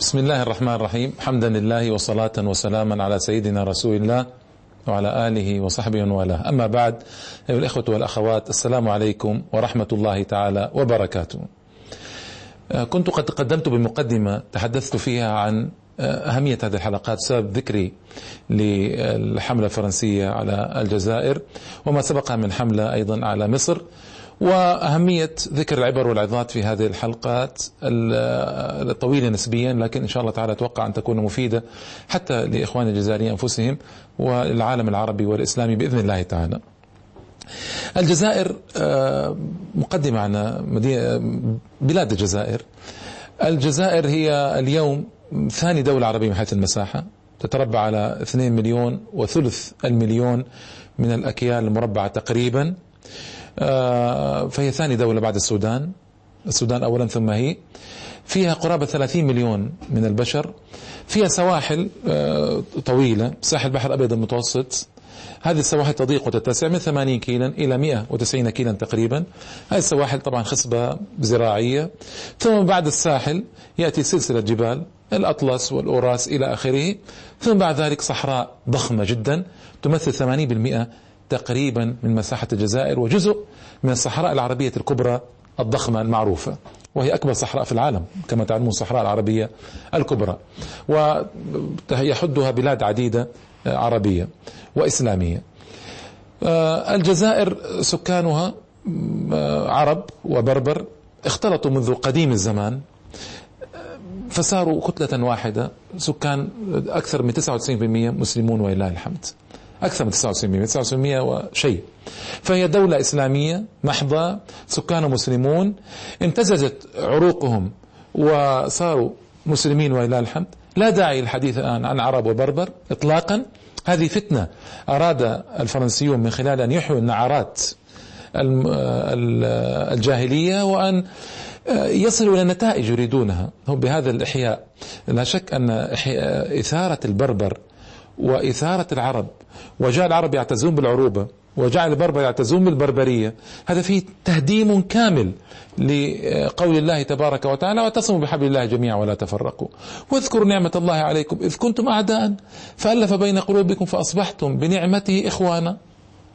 بسم الله الرحمن الرحيم. حمدا لله وصلاة وسلاما على سيدنا رسول الله وعلى آله وصحبه والاه. أما بعد أيها الإخوة والأخوات السلام عليكم ورحمة الله تعالى وبركاته. كنت قد قدمت بمقدمة تحدثت فيها عن أهمية هذه الحلقات سبب ذكري للحملة الفرنسية على الجزائر وما سبقها من حملة أيضا على مصر. وأهمية ذكر العبر والعظات في هذه الحلقات الطويلة نسبيا لكن إن شاء الله تعالى أتوقع أن تكون مفيدة حتى لإخوان الجزائريين أنفسهم والعالم العربي والإسلامي بإذن الله تعالى. الجزائر مقدمة عن بلاد الجزائر. الجزائر هي اليوم ثاني دولة عربية من حيث المساحة تتربع على 2 مليون وثلث المليون من الأكيال المربعة تقريبا. فهي ثاني دولة بعد السودان. السودان أولا ثم هي. فيها قرابة 30 مليون من البشر. فيها سواحل طويلة. ساحل البحر الأبيض المتوسط. هذه السواحل تضيق وتتسع من 80 كيلا إلى 190 كيلا تقريبا. هذه السواحل طبعا خصبة زراعية. ثم بعد الساحل يأتي سلسلة جبال الأطلس والأوراس إلى آخره. ثم بعد ذلك صحراء ضخمة جدا تمثل 80% تقريبا من مساحة الجزائر وجزء من الصحراء العربية الكبرى الضخمة المعروفة وهي أكبر صحراء في العالم كما تعلمون الصحراء العربية الكبرى ويحدها بلاد عديدة عربية وإسلامية. الجزائر سكانها عرب وبربر اختلطوا منذ قديم الزمان. فصاروا كتلة واحدة سكان أكثر من 99% مسلمون ولله الحمد. أكثر من 99% 99% وشيء. فهي دولة إسلامية محضة سكانها مسلمون امتزجت عروقهم وصاروا مسلمين ولله الحمد. لا داعي للحديث الآن عن عرب وبربر إطلاقا. هذه فتنة أراد الفرنسيون من خلال أن يحيوا النعرات الجاهلية وأن يصلوا إلى نتائج يريدونها. هم بهذا الإحياء. لا شك أن إثارة البربر وإثارة العرب وجعل العرب يعتزون بالعروبة وجعل البربر يعتزون بالبربرية. هذا فيه تهديم كامل لقول الله تبارك وتعالى واعتصموا بحبل الله جميعا ولا تفرقوا واذكروا نعمة الله عليكم إذ كنتم أعداء فألف بين قلوبكم فأصبحتم بنعمته إخوانا.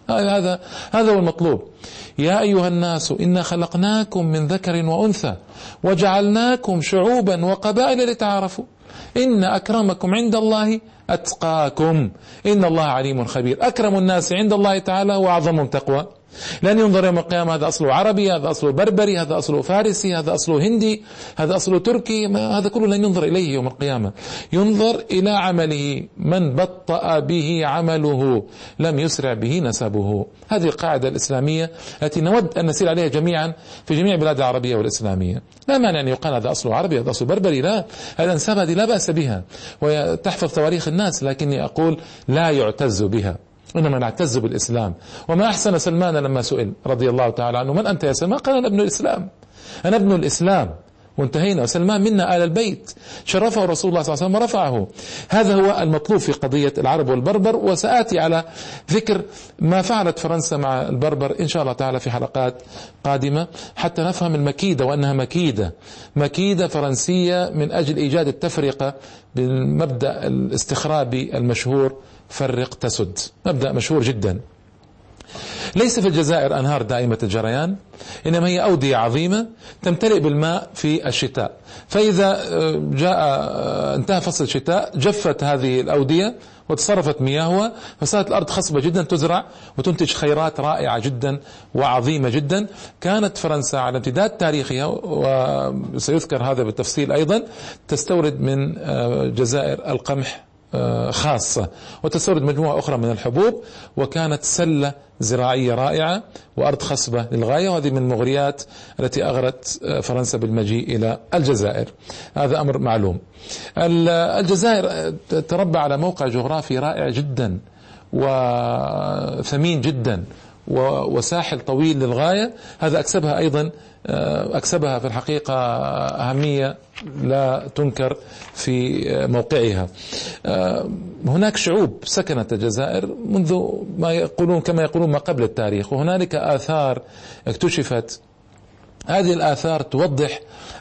هذا هذا هو المطلوب. يا أيها الناس إنا خلقناكم من ذكر وأنثى وجعلناكم شعوبا وقبائل لتعارفوا. إن أكرمكم عند الله أتقاكم. إن الله عليم خبير. أكرم الناس عند الله تعالى وأعظمهم تقوى. لن ينظر يوم القيامة هذا أصله عربي هذا أصله بربري هذا أصله فارسي هذا أصله هندي هذا أصله تركي هذا كله لن ينظر إليه يوم القيامة. ينظر إلى عمله من بطأ به عمله لم يسرع به نسبه. هذه القاعدة الإسلامية التي نود أن نسير عليها جميعا في جميع البلاد العربية والإسلامية. لا مانع أن يقال هذا أصله عربي هذا أصله بربري لا الأنساب هذه لا بأس بها وتحفظ تواريخ الناس لكني أقول لا يعتز بها. إنما نعتز بالإسلام. وما أحسن سلمان لما سئل رضي الله تعالى عنه من أنت يا سلمان؟ قال أنا ابن الإسلام. أنا ابن الإسلام. وانتهينا. وسلمان منا آل البيت. شرفه رسول الله صلى الله عليه وسلم ورفعه. هذا هو المطلوب في قضية العرب والبربر. وسآتي على ذكر ما فعلت فرنسا مع البربر إن شاء الله تعالى في حلقات قادمة حتى نفهم المكيدة وأنها مكيدة. مكيدة فرنسية من أجل إيجاد التفرقة بالمبدأ الاستخرابي المشهور فرق تسد. مبدأ مشهور جدا. ليس في الجزائر أنهار دائمة الجريان إنما هي أودية عظيمة تمتلئ بالماء في الشتاء. فإذا جاء انتهى فصل الشتاء جفت هذه الأودية وتصرفت مياهها فصارت الأرض خصبة جدا تزرع وتنتج خيرات رائعة جدا وعظيمة جدا. كانت فرنسا على امتداد تاريخها وسيذكر هذا بالتفصيل أيضا تستورد من جزائر القمح خاصة. وتستورد مجموعة أخرى من الحبوب وكانت سلة زراعية رائعة وأرض خصبة للغاية وهذه من المغريات التي أغرت فرنسا بالمجيء إلى الجزائر. هذا أمر معلوم. الجزائر تربى على موقع جغرافي رائع جدا وثمين جدا وساحل طويل للغاية. هذا أكسبها أيضا أكسبها في الحقيقة أهمية لا تنكر في موقعها. هناك شعوب سكنت الجزائر منذ ما يقولون كما يقولون ما قبل التاريخ وهنالك آثار اكتشفت. هذه الآثار توضح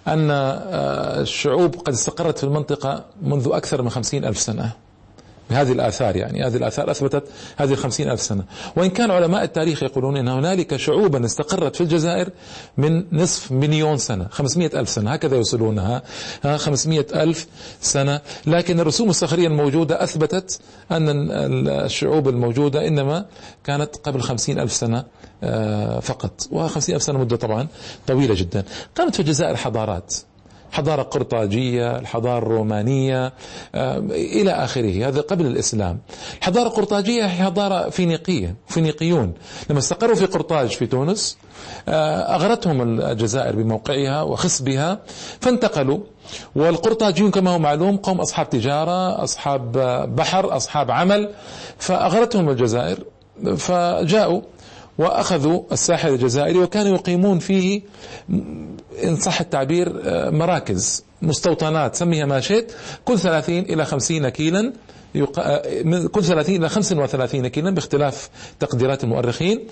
أن آه، الشعوب قد استقرت في المنطقة منذ أكثر من خمسين ألف سنة. بهذه الآثار يعني. هذه الآثار أثبتت هذه الخمسين ألف سنة. وإن كان علماء التاريخ يقولون أن هنالك شعوبا استقرت في الجزائر من نصف مليون سنة خمسمائة ألف سنة. هكذا يوصلونها خمسمائة ألف سنة. لكن الرسوم الصخرية الموجودة أثبتت أن الشعوب الموجودة إنما كانت قبل خمسين ألف سنة آه، فقط. وخمسين ألف سنة مدة طبعا طويلة جدا. قامت في الجزائر حضارات. حضارة قرطاجية الحضارة الرومانية آه، إلى آخره. هذا قبل الإسلام. الحضارة القرطاجية هي حضارة فينيقية فينيقيون. لما استقروا في قرطاج في تونس آه، أغرتهم الجزائر بموقعها وخصبها فانتقلوا. والقرطاجيون كما هو معلوم قوم أصحاب تجارة أصحاب بحر أصحاب عمل فأغرتهم الجزائر فجاءوا. وأخذوا الساحل الجزائري وكانوا يقيمون فيه إن صح التعبير آه، مراكز مستوطنات سميها ما شئت كل 30 إلى 50 كيلا آه، كل 30 إلى 35 كيلا باختلاف تقديرات المؤرخين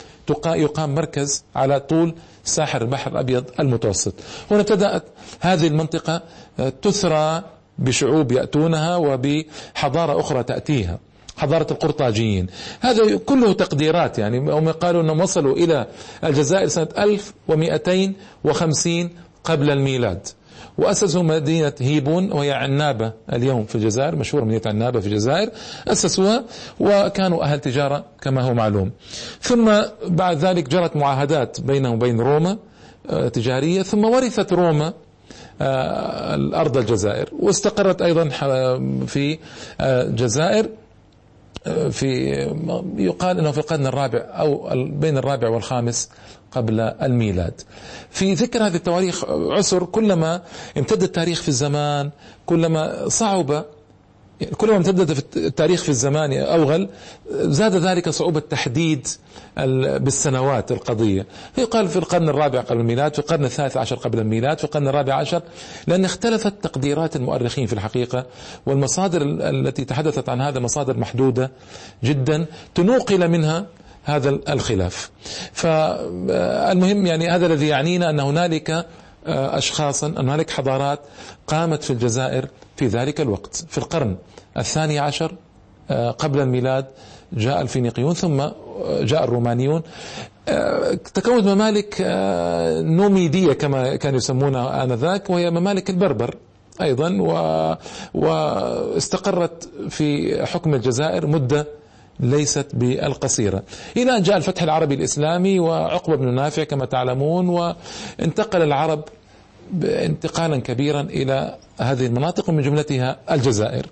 يقام مركز على طول ساحل البحر الأبيض المتوسط. هنا ابتدأت هذه المنطقة آه، تثرى بشعوب يأتونها وبحضارة أخرى تأتيها. حضارة القرطاجيين. هذا كله تقديرات يعني. هم قالوا أنهم وصلوا إلى الجزائر سنة 1250 قبل الميلاد. وأسسوا مدينة هيبون وهي عنابة اليوم في الجزائر مشهورة مدينة عنابة في الجزائر. أسسوها وكانوا أهل تجارة كما هو معلوم. ثم بعد ذلك جرت معاهدات بينهم وبين روما آه، تجارية. ثم ورثت روما آه، الأرض الجزائر. واستقرت أيضا في الجزائر. آه، في يقال إنه في القرن الرابع أو بين الرابع والخامس قبل الميلاد. في ذكر هذه التواريخ عسر كلما امتد التاريخ في الزمان كلما صعب كلما امتدت في التاريخ في الزمان أوغل زاد ذلك صعوبة تحديد بالسنوات القضية. يقال في القرن الرابع قبل الميلاد في القرن الثالث عشر قبل الميلاد في القرن الرابع عشر لأن اختلفت تقديرات المؤرخين في الحقيقة والمصادر التي تحدثت عن هذا مصادر محدودة جدا تنوقل منها هذا الخلاف. فالمهم يعني هذا الذي يعنينا أن هنالك أشخاصا أن هنالك حضارات قامت في الجزائر في ذلك الوقت. في القرن الثاني عشر آه، قبل الميلاد جاء الفينيقيون ثم آه، جاء الرومانيون. آه، تكونت ممالك نوميدية كما كانوا يسمونها آنذاك وهي ممالك البربر أيضا واستقرت في حكم الجزائر مدة ليست بالقصيرة. إلى أن جاء الفتح العربي الإسلامي وعقبة بن نافع كما تعلمون وانتقل العرب انتقالا كبيرا إلى هذه المناطق ومن جملتها الجزائر.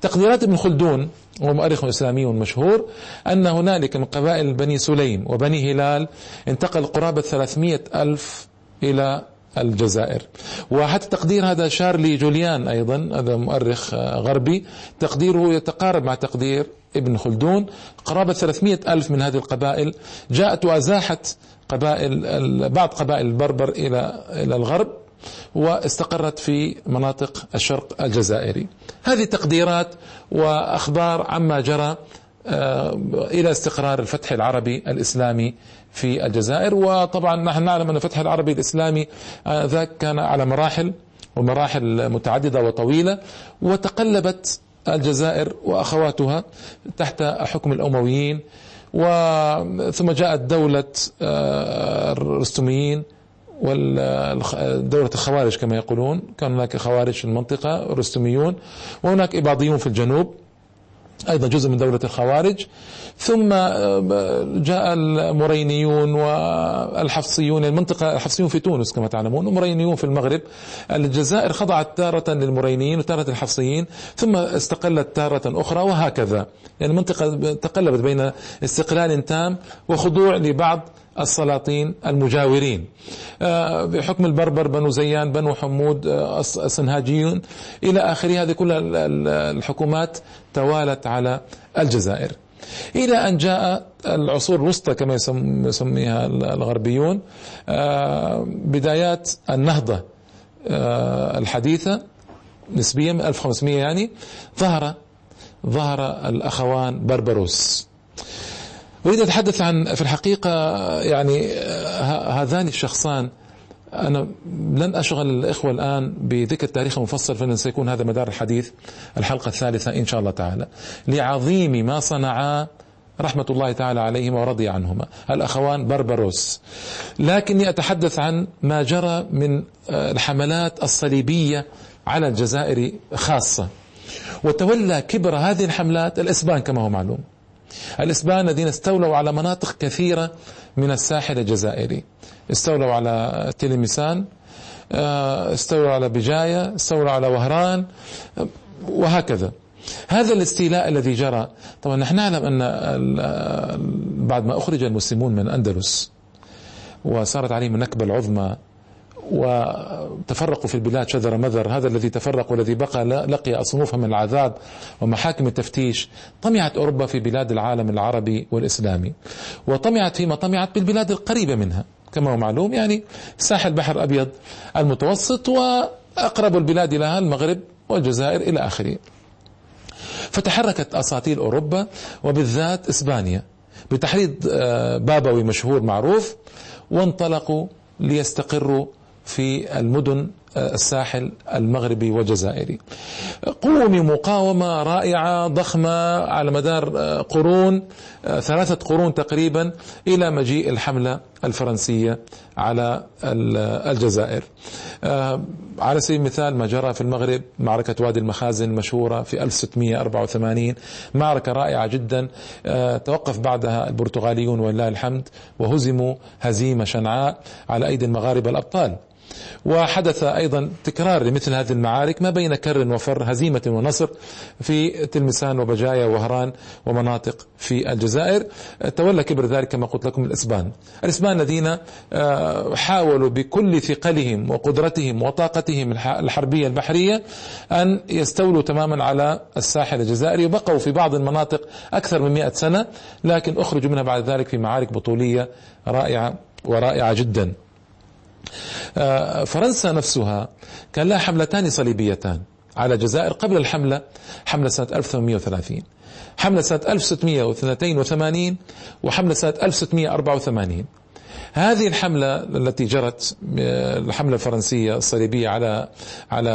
تقديرات ابن خلدون وهو مؤرخ إسلامي مشهور أن هنالك من قبائل بني سليم وبني هلال انتقل قرابة 300 ألف إلى الجزائر. وحتى تقدير هذا شارلي جوليان أيضا هذا مؤرخ غربي تقديره يتقارب مع تقدير ابن خلدون. قرابة 300 ألف من هذه القبائل جاءت وأزاحت قبائل بعض قبائل البربر إلى إلى الغرب. واستقرت في مناطق الشرق الجزائري. هذه تقديرات وأخبار عما جرى آه، إلى استقرار الفتح العربي الإسلامي في الجزائر. وطبعا نحن نعلم أن الفتح العربي الإسلامي آه، ذاك كان على مراحل ومراحل متعددة وطويلة وتقلبت الجزائر وأخواتها تحت حكم الأمويين ثم جاءت دولة آه، الرستميين ودولة الخوارج كما يقولون كان هناك خوارج في المنطقة رستميون وهناك إباضيون في الجنوب أيضا جزء من دولة الخوارج. ثم آه، جاء المرينيون والحفصيون المنطقة الحفصيون في تونس كما تعلمون ومرينيون في المغرب. الجزائر خضعت تارة للمرينيين وتارة الحفصيين ثم استقلت تارة أخرى وهكذا. يعني المنطقة تقلبت بين استقلال تام وخضوع لبعض السلاطين المجاورين. آه، بحكم البربر بنو زيان بنو حمود آه، السنهاجيون إلى آخره هذه كل الحكومات توالت على الجزائر. إلى أن جاء العصور الوسطى كما يسميها الغربيون آه، بدايات النهضة الحديثة نسبيا 1500 يعني ظهر ظهر الأخوان بربروس. أريد أتحدث عن في الحقيقة يعني هذان الشخصان أنا لن أشغل الإخوة الآن بذكر تاريخ مفصل فإن سيكون هذا مدار الحديث الحلقة الثالثة إن شاء الله تعالى لعظيم ما صنعا رحمة الله تعالى عليهما ورضي عنهما. الأخوان بربروس لكني أتحدث عن ما جرى من آه، الحملات الصليبية على الجزائر خاصة وتولى كبر هذه الحملات الإسبان كما هو معلوم. الإسبان الذين استولوا على مناطق كثيرة من الساحل الجزائري. استولوا على تلمسان آه، استولوا على بجاية استولوا على وهران وهكذا. هذا الاستيلاء الذي جرى طبعا نحن نعلم أن بعد ما أخرج المسلمون من الأندلس وصارت عليهم النكبة العظمى وتفرقوا في البلاد شذر مذر. هذا الذي تفرق والذي بقى لقي أصنوفا من العذاب ومحاكم التفتيش طمعت أوروبا في بلاد العالم العربي والإسلامي وطمعت فيما طمعت بالبلاد القريبة منها. كما هو معلوم يعني ساحل بحر أبيض المتوسط وأقرب البلاد لها المغرب والجزائر إلى آخره. فتحركت أساطيل أوروبا وبالذات إسبانيا بتحريض آه، بابوي مشهور معروف وانطلقوا ليستقروا في المدن آه، الساحل المغربي والجزائري قوم مقاومة رائعة ضخمة على مدار آه، قرون آه، ثلاثة قرون تقريبا إلى مجيء الحملة الفرنسية على الجزائر. على سبيل المثال ما جرى في المغرب معركة وادي المخازن المشهورة في 1684 معركة رائعة جدا. توقف بعدها البرتغاليون ولله الحمد وهزموا هزيمة شنعاء على أيدي المغاربة الأبطال. وحدث أيضا تكرار لمثل هذه المعارك ما بين كر وفر هزيمة ونصر في تلمسان وبجاية وهران ومناطق في الجزائر. تولى كبر ذلك كما قلت لكم الإسبان. الإسبان الذين آه، حاولوا بكل ثقلهم وقدرتهم وطاقتهم الحربية البحرية أن يستولوا تماما على الساحل الجزائري. وبقوا في بعض المناطق أكثر من مئة سنة لكن أخرجوا منها بعد ذلك في معارك بطولية رائعة ورائعة جدا. فرنسا نفسها كان لها حملتان صليبيتان على الجزائر قبل الحملة حملة سنة 1830 حملة سنة 1682 وحملة سنة 1684 هذه الحملة التي جرت الحملة الفرنسية الصليبية على على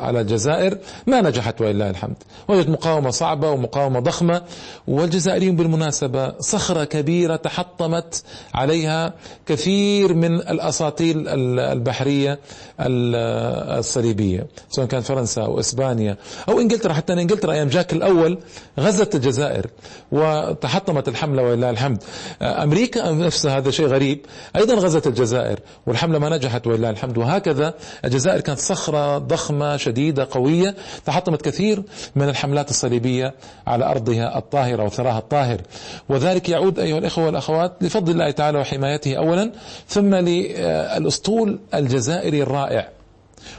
على الجزائر ما نجحت ولله الحمد. وجدت مقاومة صعبة ومقاومة ضخمة والجزائريون بالمناسبة صخرة كبيرة تحطمت عليها كثير من الأساطيل البحرية الصليبية سواء كانت فرنسا أو إسبانيا أو إنجلترا. حتى إنجلترا أيام جاك الأول غزت الجزائر وتحطمت الحملة ولله الحمد. أمريكا نفسها هذا شيء غريب. أيضا غزت الجزائر والحملة ما نجحت ولله الحمد. وهكذا الجزائر كانت صخرة ضخمة شديدة قوية تحطمت كثير من الحملات الصليبية على أرضها الطاهرة وثراها الطاهر. وذلك يعود أيها الإخوة والأخوات لفضل الله تعالى وحمايته أولا ثم للأسطول الجزائري الرائع.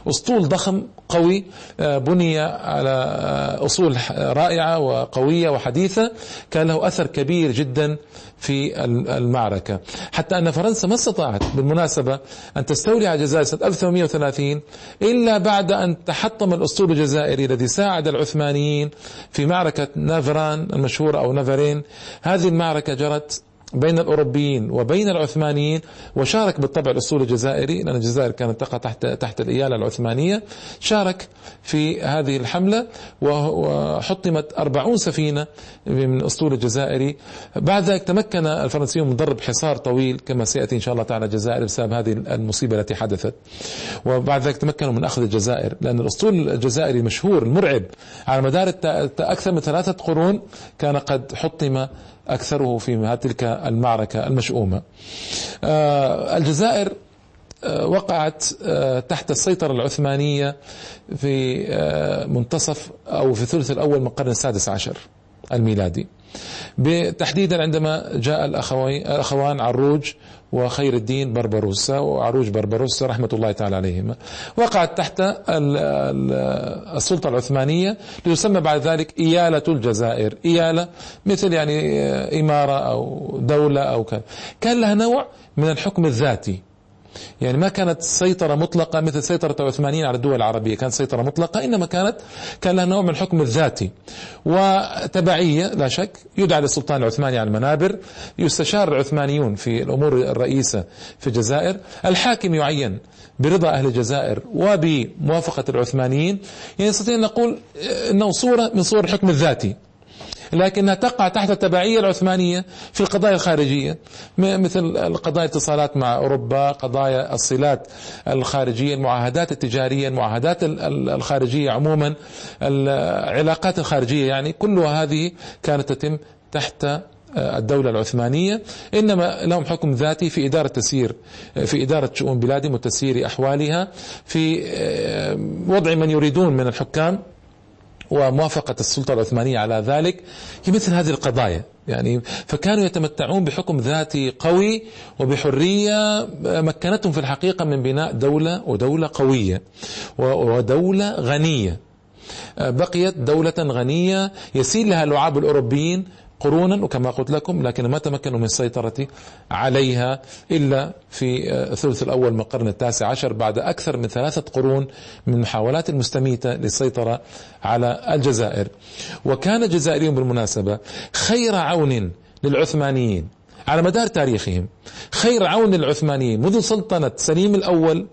أسطول ضخم قوي آه، بني على آه، أصول رائعة وقوية وحديثة كان له أثر كبير جدا في المعركة. حتى أن فرنسا ما استطاعت بالمناسبة أن تستولي على الجزائر سنة 1830 إلا بعد أن تحطم الأسطول الجزائري الذي ساعد العثمانيين في معركة نافران المشهورة أو نافرين. هذه المعركة جرت بين الأوروبيين وبين العثمانيين وشارك بالطبع الأسطول الجزائري لأن الجزائر كانت تقع تحت تحت الإيالة العثمانية. شارك في هذه الحملة وحطمت أربعون سفينة من الأسطول الجزائري. بعد ذلك تمكن الفرنسيون من ضرب حصار طويل كما سيأتي إن شاء الله تعالى الجزائر بسبب هذه المصيبة التي حدثت. وبعد ذلك تمكنوا من أخذ الجزائر لأن الأسطول الجزائري المشهور المرعب على مدار أكثر من ثلاثة قرون كان قد حطم أكثره في تلك المعركة المشؤومة. آه، الجزائر آه، وقعت آه، تحت السيطرة العثمانية في منتصف أو في الثلث الأول من القرن السادس عشر الميلادي. تحديدا عندما جاء الأخوان عروج وخير الدين بربروسا وعروج بربروسا رحمة الله تعالى عليهما وقعت تحت السلطة العثمانية ليسمى بعد ذلك إيالة الجزائر. إيالة مثل يعني إمارة أو دولة أو كان كان لها نوع من الحكم الذاتي. يعني ما كانت سيطرة مطلقة مثل سيطرة العثمانيين على الدول العربية. كانت سيطرة مطلقة إنما كانت كان لها نوع من الحكم الذاتي وتبعية لا شك يدعى للسلطان العثماني على المنابر يستشار العثمانيون في الأمور الرئيسة في الجزائر. الحاكم يعين برضا أهل الجزائر وبموافقة العثمانيين. يعني نستطيع أن نقول أنه صورة من صور الحكم الذاتي. لكنها تقع تحت التبعية العثمانية في القضايا الخارجية. مثل القضايا الاتصالات مع أوروبا قضايا الصلات الخارجية المعاهدات التجارية المعاهدات الخارجية عموما العلاقات الخارجية. يعني كلها هذه كانت تتم تحت الدولة العثمانية. إنما لهم حكم ذاتي في إدارة تسيير في إدارة شؤون بلادهم وتسيير أحوالها في وضع من يريدون من الحكام وموافقة السلطة العثمانية على ذلك في مثل هذه القضايا. يعني فكانوا يتمتعون بحكم ذاتي قوي وبحرية مكنتهم في الحقيقة من بناء دولة ودولة قوية ودولة غنية. بقيت دولة غنية يسيل لها لعاب الأوروبيين قرونا وكما قلت لكم لكن ما تمكنوا من السيطرة عليها إلا في الثلث الأول من القرن التاسع عشر بعد أكثر من ثلاثة قرون من محاولات المستميتة للسيطرة على الجزائر. وكان الجزائريون بالمناسبة خير عون للعثمانيين على مدار تاريخهم. خير عون للعثمانيين منذ سلطنة سليم الأول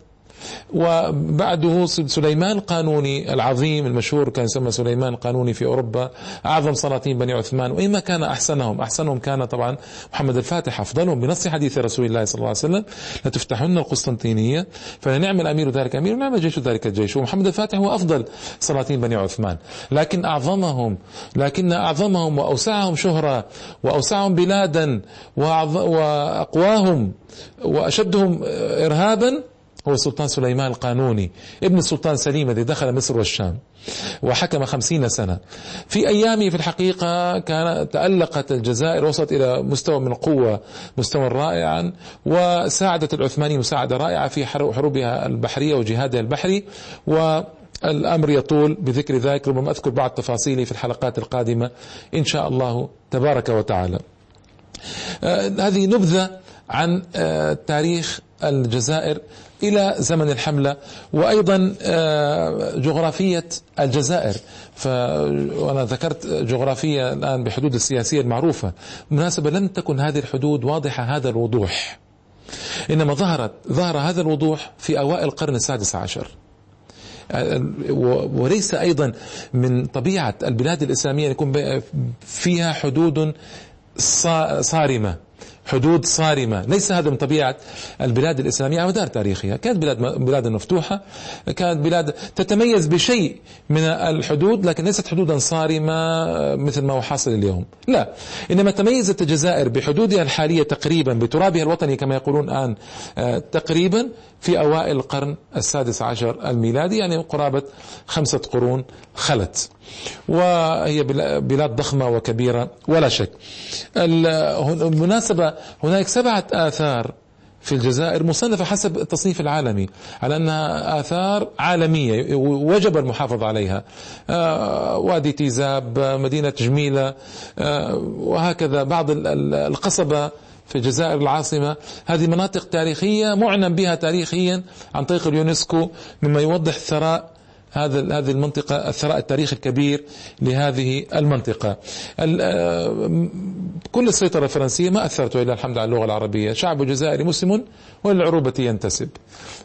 وبعده سليمان القانوني العظيم المشهور كان يسمى سليمان القانوني في أوروبا أعظم سلاطين بني عثمان وإما كان أحسنهم. أحسنهم كان طبعا محمد الفاتح أفضلهم بنص حديث رسول الله صلى الله عليه وسلم لتفتحن القسطنطينية فنعم الأمير ذلك أمير ونعم الجيش ذلك الجيش ومحمد الفاتح هو أفضل سلاطين بني عثمان. لكن أعظمهم لكن أعظمهم وأوسعهم شهرة وأوسعهم بلادا وأقواهم وأشدهم إرهابا هو السلطان سليمان القانوني. ابن السلطان سليم الذي دخل مصر والشام. وحكم خمسين سنة. في أيامه في الحقيقة كان تألقت الجزائر وصلت إلى مستوى من القوة مستوى رائعا. وساعدت العثمانيين مساعدة رائعة في حروبها البحرية وجهادها البحري. و الأمر يطول بذكر ذلك. ربما أذكر بعض تفاصيله في الحلقات القادمة إن شاء الله تبارك وتعالى. آه هذه نبذة عن آه تاريخ الجزائر إلى زمن الحملة وأيضا آه، جغرافية الجزائر. وأنا ذكرت جغرافية الآن بحدود السياسية المعروفة. بالمناسبة لم تكن هذه الحدود واضحة هذا الوضوح. إنما ظهرت ظهر هذا الوضوح في أوائل القرن السادس عشر. وليس أيضا من طبيعة البلاد الإسلامية أن يكون فيها حدود صارمة. حدود صارمة. ليس هذا من طبيعة البلاد الإسلامية على مدار تاريخها كانت بلاد بلاد مفتوحة كانت بلاد تتميز بشيء من الحدود لكن ليست حدودا صارمة مثل ما هو حاصل اليوم. لا إنما تميزت الجزائر بحدودها الحالية تقريبا بترابها الوطني كما يقولون الآن آه، تقريبا في أوائل القرن السادس عشر الميلادي يعني قرابة خمسة قرون خلت. وهي بلاد ضخمة وكبيرة ولا شك. بالمناسبة هناك سبعة آثار في الجزائر مصنفة حسب التصنيف العالمي على أنها آثار عالمية وجب المحافظة عليها. آه، وادي تيزاب مدينة جميلة آه، وهكذا بعض القصبة في الجزائر العاصمة. هذه مناطق تاريخية معلن بها تاريخيا عن طريق اليونسكو مما يوضح ثراء هذا هذه المنطقة الثراء التاريخي الكبير لهذه المنطقة. آه، كل السيطرة الفرنسية ما أثرت إلا الحمد على اللغة العربية. شعب جزائري مسلم وللعروبة ينتسب.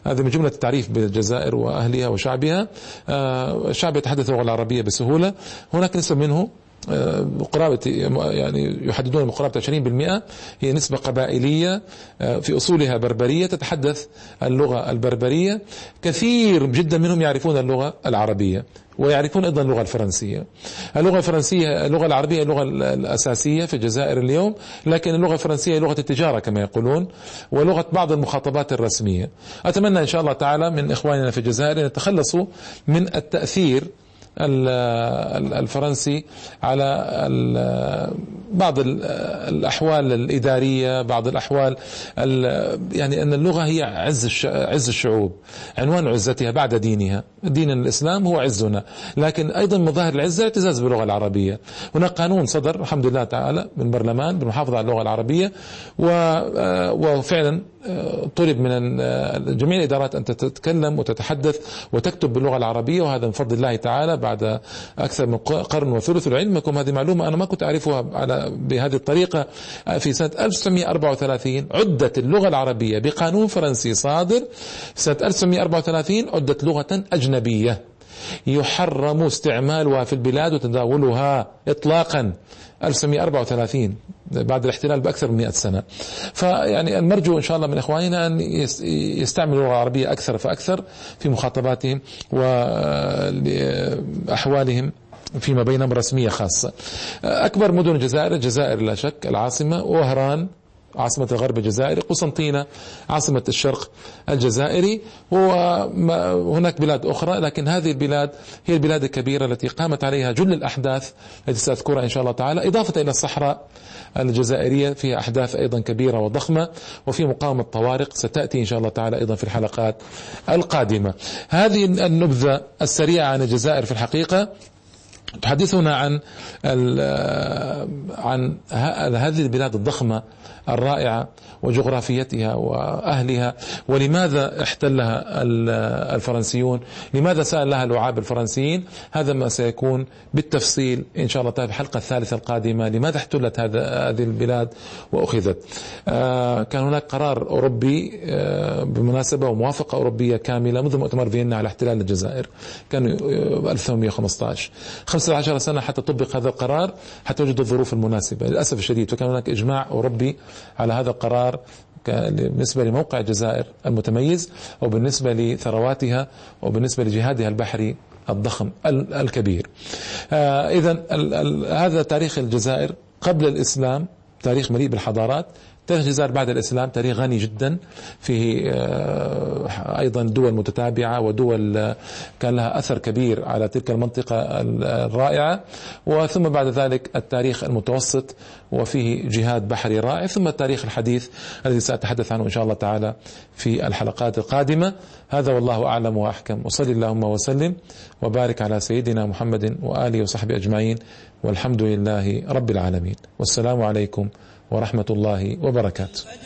هذه من جملة التعريف بالجزائر وأهلها وشعبها. الشعب آه، يتحدث اللغة العربية بسهولة. هناك نسبة منه قرابة يعني يحددون بقرابة 20% هي نسبة قبائلية آه، في أصولها بربرية تتحدث اللغة البربرية كثير جدا منهم يعرفون اللغة العربية ويعرفون أيضا اللغة الفرنسية. اللغة الفرنسية اللغة العربية اللغة الأساسية في الجزائر اليوم، لكن اللغة الفرنسية لغة التجارة كما يقولون، ولغة بعض المخاطبات الرسمية. أتمنى إن شاء الله تعالى من إخواننا في الجزائر ان يتخلصوا من التأثير الفرنسي على بعض الأحوال الإدارية بعض الأحوال يعني أن اللغة هي عز عز الشعوب عنوان عزتها بعد دينها. دين الإسلام هو عزنا. لكن أيضا مظاهر العزة الاعتزاز باللغة العربية. هناك قانون صدر الحمد لله تعالى من برلمان بالمحافظة على اللغة العربية وفعلا طلب من جميع الإدارات أن تتكلم وتتحدث وتكتب باللغة العربية وهذا من فضل الله تعالى. بعد أكثر من قرن وثلث لعلمكم هذه معلومة أنا ما كنت أعرفها على بهذه الطريقة. في سنة 1934 عدت اللغة العربية بقانون فرنسي صادر. سنة 1934 عدت لغة أجنبية. يحرم استعمالها في البلاد وتداولها إطلاقا. 1934 بعد الاحتلال بأكثر من 100 سنة. فيعني المرجو إن شاء الله من إخواننا أن يستعملوا اللغة العربية أكثر فأكثر في مخاطباتهم وأحوالهم فيما بينهم رسمية خاصة. أكبر مدن الجزائر الجزائر لا شك العاصمة وهران. عاصمة الغرب الجزائري قسنطينة عاصمة الشرق الجزائري وهناك بلاد أخرى لكن هذه البلاد هي البلاد الكبيرة التي قامت عليها جل الأحداث التي سأذكرها إن شاء الله تعالى إضافة إلى الصحراء الجزائرية فيها أحداث أيضا كبيرة وضخمة وفي مقاومة طوارق ستأتي إن شااء الله تعالى أيضا في الحلقات القادمة. هذه النبذة السريعة عن الجزائر في الحقيقة. تحدثنا عن عن هذه البلاد الضخمة الرائعة وجغرافيتها وأهلها. ولماذا احتلها الفرنسيون؟ لماذا سأل لها لعاب الفرنسيين؟ هذا ما سيكون بالتفصيل إن شاء الله. في الحلقة الثالثة القادمة لماذا احتلت هذه البلاد وأخذت؟ آه، كان هناك قرار أوروبي آه، بمناسبة وموافقة أوروبية كاملة منذ مؤتمر فيينا على احتلال الجزائر كان 1815 15 سنة حتى طبق هذا القرار حتى وجد الظروف المناسبة. للأسف الشديد وكان هناك إجماع أوروبي على هذا القرار بالنسبة لموقع الجزائر المتميز وبالنسبة لثرواتها وبالنسبة لجهادها البحري الضخم الكبير. آه إذا هذا تاريخ الجزائر. قبل الإسلام تاريخ مليء بالحضارات. الجزائر بعد الإسلام تاريخ غني جدا. فيه آه، أيضا دول متتابعة ودول آه، كان لها أثر كبير على تلك المنطقة الرائعة. وثم بعد ذلك التاريخ المتوسط وفيه جهاد بحري رائع. ثم التاريخ الحديث الذي سأتحدث عنه إن شاء الله تعالى في الحلقات القادمة. هذا والله أعلم وأحكم. وصلي اللهم وسلم وبارك على سيدنا محمد وآله وصحبه أجمعين. والحمد لله رب العالمين. والسلام عليكم ورحمة الله وبركاته.